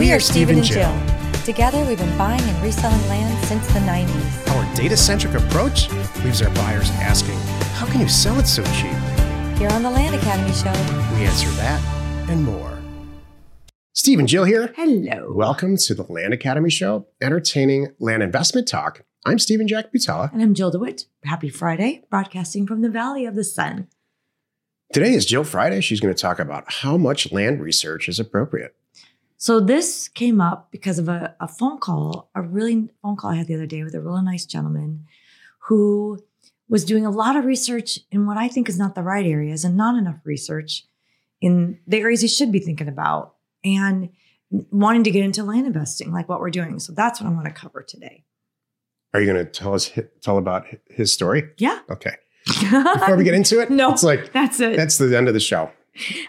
We are Steve and Jill. Together, we've been buying and reselling land since the 90s. Our data centric approach leaves our buyers asking, How can you sell it so cheap? Here on the Land Academy Show, We answer that and more. Steve and Jill here. Hello. Welcome to the Land Academy Show, entertaining land investment talk. I'm Steven Jack Butala. And I'm Jill DeWit. Happy Friday, broadcasting from the Valley of the Sun. Today is Jill Friday. She's going to talk about how much land research is appropriate. So this came up because of a, a phone call, a really phone call I had the other day with a really nice gentleman who was doing a lot of research in what I think is not the right areas and not enough research in the areas he should be thinking about and wanting to get into land investing like what we're doing. So that's what I want to cover today. Are you going to tell us tell about his story? Yeah. Okay. Before we get into it, No. it's like That's it. that's the end of the show.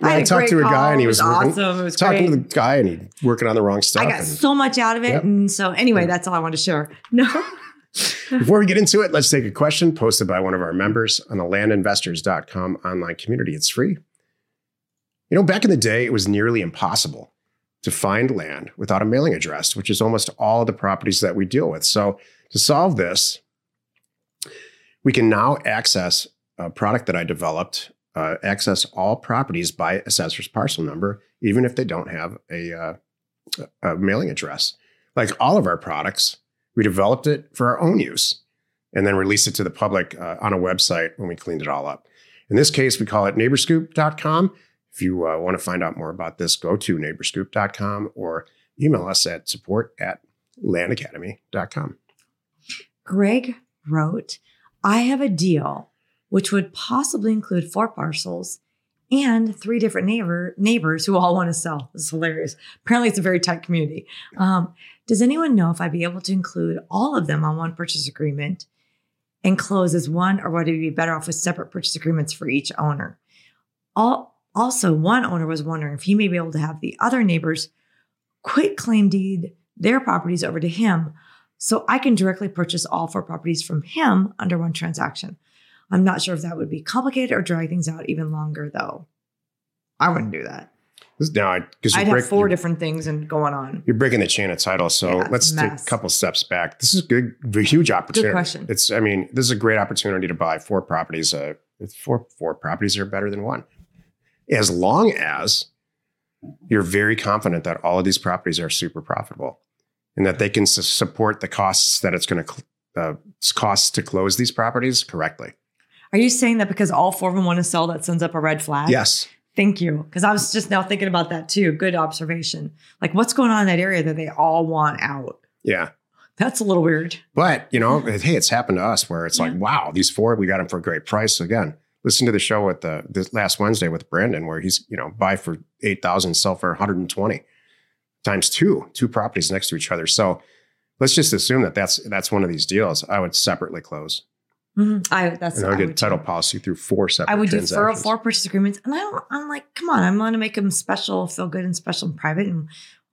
I I talked to a guy and he was, was working, awesome. Was talking great. to the guy and he working on the wrong stuff. I got and so much out of it. Yep. And so anyway, that's all I want to share. No. Before we get into it, let's take a question posted by one of our members on the landinvestors.com online community. It's free. You know, back in the day, it was nearly impossible to find land without a mailing address, which is almost all of the properties that we deal with. So, to solve this, we can now access a product that I developed, uh, access all properties by assessor's parcel number, even if they don't have a, uh, a mailing address. Like all of our products, we developed it for our own use and then released it to the public uh, on a website when we cleaned it all up. In this case, we call it neighborscoop.com. If you uh, want to find out more about this, go to neighborscoop.com or email us at support at landacademy.com. Greg wrote, I have a deal which would possibly include four parcels and three different neighbor neighbors who all want to sell. This is hilarious. Apparently, it's a very tight community. Um, does anyone know if I'd be able to include all of them on one purchase agreement and close as one, or would it be better off with separate purchase agreements for each owner? All, also, one owner was wondering if he may be able to have the other neighbors quit claim deed their properties over to him so I can directly purchase all four properties from him under one transaction. I'm not sure if that would be complicated or drag things out even longer, though. I wouldn't do that. Now because I'd you're, have 4 different things and going on. you're breaking the chain of title. So Yeah, let's take a couple steps back. This is a good, a huge opportunity. Good question. It's I mean, this is a great opportunity to buy four properties. Uh, four four properties are better than one, as long as you're very confident that all of these properties are super profitable and that they can su- support the costs that it's going to cl- uh, costs to close these properties correctly. Are you saying that because all four of them want to sell, that sends up a red flag? Yes. Thank you. Because I was just now thinking about that too. Good observation. Like, what's going on in that area that they all want out? Yeah. That's a little weird. But you know, hey, it's happened to us where it's like, wow, these four we got them for a great price. Again, listen to the show with the this last Wednesday with Brandon, where he's you know buy for eight thousand, sell for one hundred and twenty times two, two properties next to each other. So let's just assume that that's that's one of these deals. I would separately close, Mhm. I that's and I would I get title too. policy through four separate. I would do four, four purchase agreements, and I don't. I'm like, come on, I'm going to make them special, feel good and special and private, and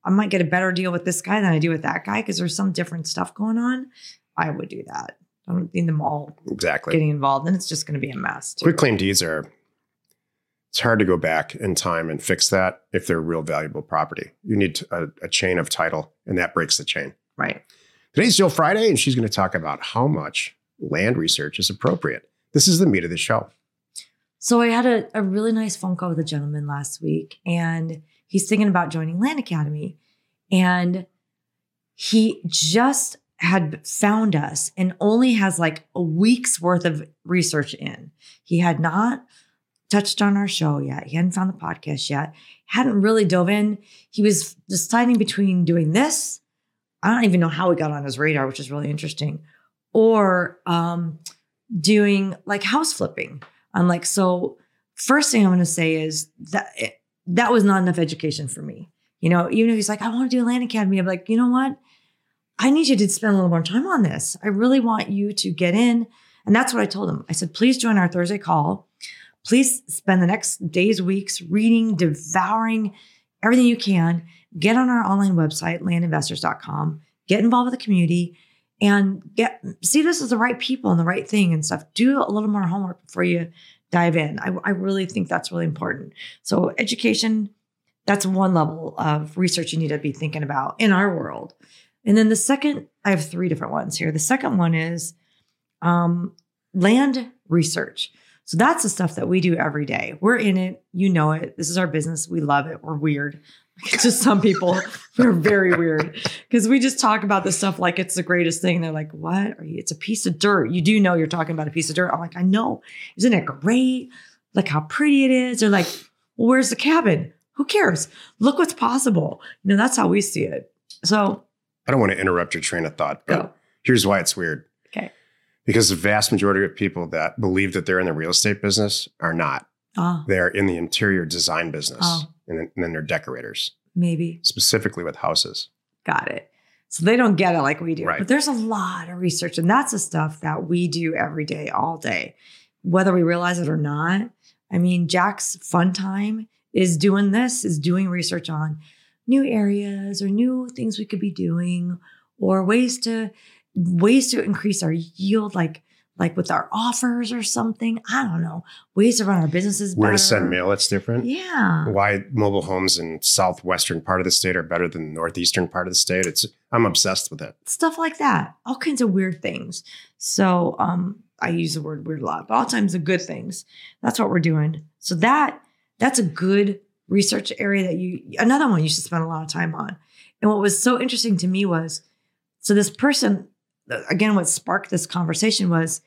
I might get a better deal with this guy than I do with that guy because there's some different stuff going on. I would do that. I don't need them all Exactly. getting involved, and it's just going to be a mess. Too. Quick claim deeds are. It's hard to go back in time and fix that if they're real valuable property. You need a, a chain of title, and that breaks the chain. right? Today's Jill Friday, and she's going to talk about how much land research is appropriate. This is the meat of the show. So I had a, a really nice phone call with a gentleman last week, and he's thinking about joining Land Academy. And he just had found us and only has like a week's worth of research in. He had not touched on our show yet. He hadn't found the podcast yet. Hadn't really dove in. He was deciding between doing this. I don't even know how it got on his radar, which is really interesting, or um, doing like house flipping. I'm like, so first thing I'm going to say is that it, that was not enough education for me. You know, even if he's like, I want to do a land academy, I'm like, you know what? I need you to spend a little more time on this. I really want you to get in. And that's what I told him. I said, please join our Thursday call. Please spend the next days, weeks reading, devouring everything you can. Get on our online website, landinvestors.com, get involved with the community and get see this as the right people and the right thing and stuff. Do a little more homework before you dive in. I, I really think that's really important. So education, that's one level of research you need to be thinking about in our world. And then the second, I have three different ones here. The second one is um, land research. So that's the stuff that we do every day. We're in it. You know it. This is our business. We love it. We're weird. Just some people we're very weird because we just talk about this stuff like it's the greatest thing. They're like, "What are you? It's a piece of dirt." You do know you're talking about a piece of dirt. I'm like, "I know. Isn't it great? Like how pretty it is." They're like, "Well, where's the cabin? Who cares? Look what's possible." You know, that's how we see it. So, I don't want to interrupt your train of thought, but go. here's why it's weird. Okay. Because the vast majority of people that believe that they're in the real estate business are not. Oh, They're in the interior design business, Oh. and, then, and then they're decorators, maybe. specifically with houses. Got it. So they don't get it like we do. Right. But there's a lot of research, and that's the stuff that we do every day, all day, whether we realize it or not. I mean, Jack's fun time is doing this, is doing research on new areas or new things we could be doing or ways to ways to increase our yield, like like with our offers or something. I don't know. Ways to run our businesses Where better. to send mail, That's different. Yeah. Why mobile homes in southwestern part of the state are better than the northeastern part of the state. It's I'm obsessed with it. stuff like that all kinds of weird things so um i use the word weird a lot but all times the good things that's what we're doing so that that's a good research area that you another one you should spend a lot of time on and what was so interesting to me was so this person again what sparked this conversation was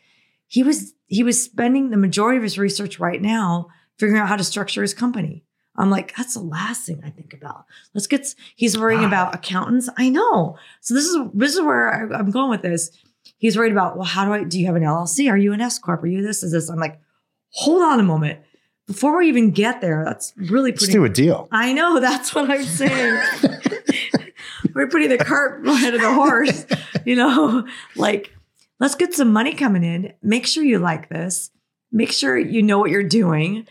he was he was spending the majority of his research right now figuring out how to structure his company. I'm like that's the last thing i think about. Let's get he's worrying Wow. about accountants. I know. So this is this is where I, i'm going with this. He's worried about well how do i do you have an llc are you an s corp? Are you this is this? I'm like hold on a moment. Before we even get there that's really Let's do a deal. I know that's what I'm saying. We're putting the cart ahead of the horse, you know, like let's get some money coming in. Make sure you like this. Make sure you know what you're doing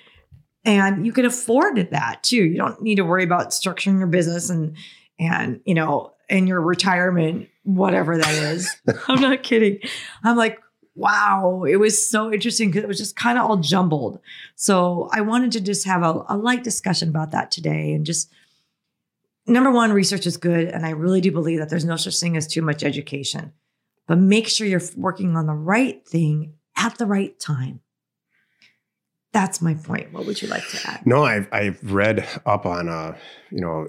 and you can afford that too. You don't need to worry about structuring your business and and you know, in your retirement whatever that is. I'm not kidding. I'm like wow, it was so interesting because it was just kind of all jumbled. So I wanted to just have a, a light discussion about that today and just number one, research is good. And I really do believe that there's no such thing as too much education. But make sure you're working on the right thing at the right time. That's my point. What would you like to add? No, I've I've read up on uh, you know,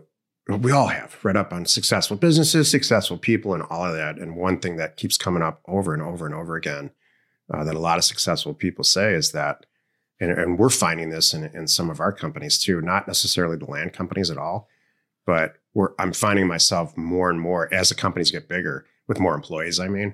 we all have read up on successful businesses, successful people, and all of that. And one thing that keeps coming up over and over and over again uh, that a lot of successful people say is that, and, and we're finding this in, in some of our companies too, not necessarily the land companies at all, but we're I'm finding myself more and more as the companies get bigger with more employees. I mean,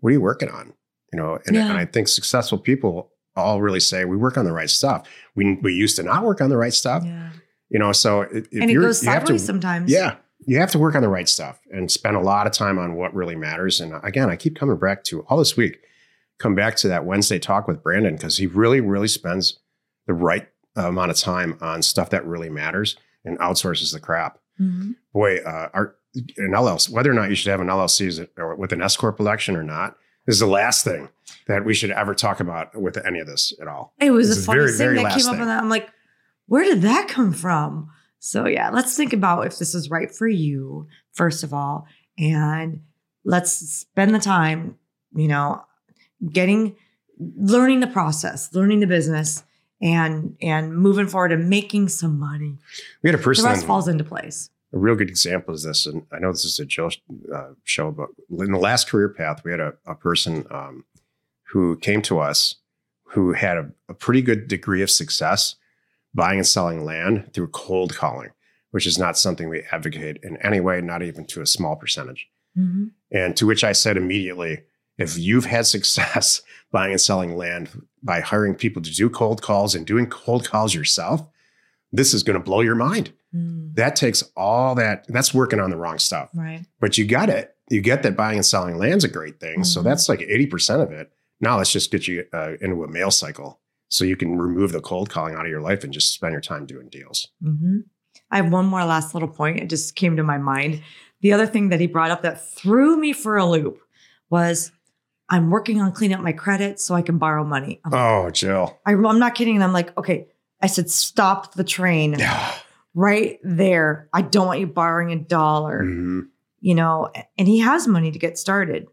what are you working on? You know, and, Yeah. and I think successful people all really say we work on the right stuff. We we used to not work on the right stuff. Yeah. You know, so if And it you're, goes you have sideways to, sometimes. yeah, you have to work on the right stuff and spend a lot of time on what really matters. And uh, again, I keep coming back to all this week, come back to that Wednesday talk with Brandon because he really, really spends the right amount of time on stuff that really matters and outsources the crap. Mhm. Boy, uh, our an LLC, whether or not you should have an LLC is it- or with an S corp election or not, is the last thing that we should ever talk about with any of this at all. It was This the funniest thing that came up on that. I'm like, where did that come from? So yeah, let's think about if this is right for you, first of all, and let's spend the time, you know, getting learning the process, learning the business, and and moving forward and making some money. We had a person. The rest falls into place. a real good example is this, and I know this is a Jill uh, show, but in the last career path, we had a, a person um, who came to us who had a, a pretty good degree of success buying and selling land through cold calling, which is not something we advocate in any way, not even to a small percentage. Mhm. And to which I said immediately, if you've had success buying and selling land by hiring people to do cold calls and doing cold calls yourself, this is going to blow your mind Mm, that takes all that that's working on the wrong stuff right. but you got it you get that buying and selling land's a great thing so Mhm. that's like 80% of it now let's just get you uh, into a mail cycle so you can remove the cold calling out of your life and just spend your time doing deals hmm I have one more last little point. It just came to my mind. The other thing that he brought up that threw me for a loop was I'm working on cleaning up my credit so I can borrow money. I'm, oh jill I, am not kidding. And I'm like, okay, I said, stop the train right there. I don't want you borrowing a dollar, Mhm. you know, and he has money to get started,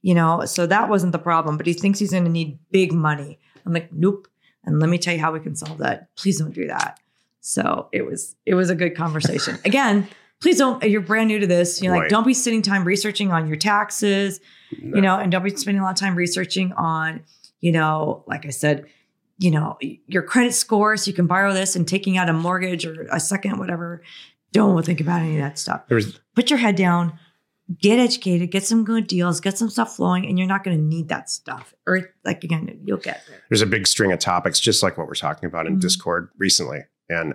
you know, so that wasn't the problem, but he thinks he's going to need big money. I'm like, nope. And let me tell you how we can solve that. Please don't do that. So it was, it was a good conversation. Again, please don't, you're brand new to this. You know, like, don't be sitting time researching on your taxes, No. you know, and don't be spending a lot of time researching on, you know, like I said, you know, your credit score so you can borrow this and taking out a mortgage or a second, whatever. Don't think about any of that stuff. Was Put your head down, get educated, get some good deals, get some stuff flowing, and you're not going to need that stuff. Or like again, you'll get there. there's a big string of topics, just like what we're talking about in Mhm. Discord recently. And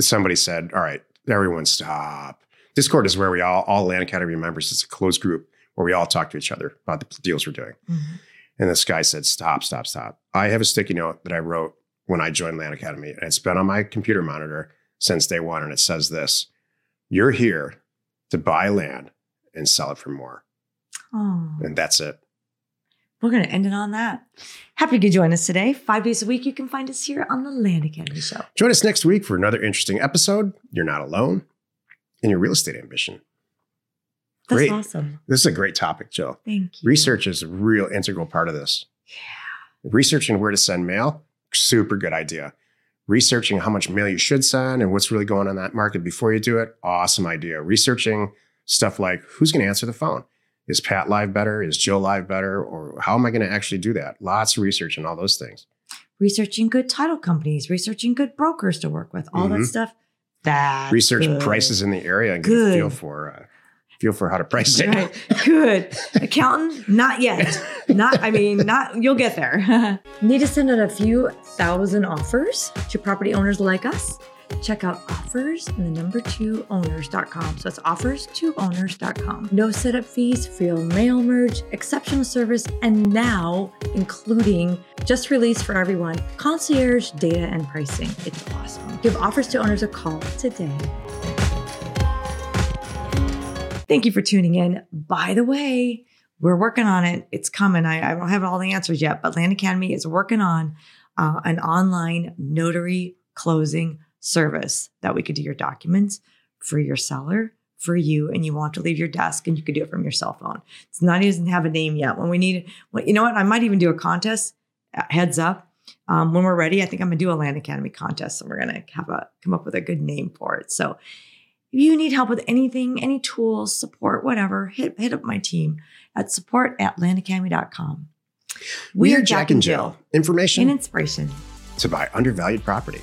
somebody said, All right, everyone stop. Discord is where we all, all Land Academy members, it's a closed group where we all talk to each other about the deals we're doing. Mm-hmm. And this guy said, Stop, stop, stop. I have a sticky note that I wrote when I joined Land Academy, and it's been on my computer monitor since day one. And it says this You're here to buy land and sell it for more. Oh, And that's it. We're going to end it on that. Happy you could join us today. Five days a week, you can find us here on the Land Academy Show. Join us next week for another interesting episode. You're not alone in your real estate ambition. That's Great. awesome. This is a great topic, Jill. Thank you. Research is a real integral part of this. Yeah. Researching where to send mail, super good idea. Researching how much mail you should send and what's really going on in that market before you do it, awesome idea. Researching stuff like who's going to answer the phone? Is Pat Live better? Is Joe Live better? Or how am I going to actually do that? Lots of research and all those things. Researching good title companies, researching good brokers to work with, all that Mhm. stuff. That Research prices in the area and get Good. a feel for uh, feel for how to price it. Right. Good. Accountant, not yet. Not, I mean, not, you'll get there. Need to send out a few thousand offers to property owners like us? Check out offers and the number two owners.com. So it's offers to owners.com. No setup fees, free mail merge, exceptional service, and now including just released for everyone concierge data and pricing. It's awesome. Give offers to owners a call today. Thank you for tuning in. By the way, we're working on it. It's coming. I, I don't have all the answers yet, but Land Academy is working on uh, an online notary closing service that we could do your documents for your seller, for you, and you want to leave your desk and you could do it from your cell phone. It's not even have a name yet. When we need, well, you know what? I might even do a contest. Uh, heads up. Um, when we're ready, I think I'm gonna do a Land Academy contest, and we're gonna have a come up with a good name for it. So if you need help with anything, any tools, support, whatever, hit hit up my team at support at landacademy.com. We are Jack and Jill. and Information and inspiration. to buy undervalued property.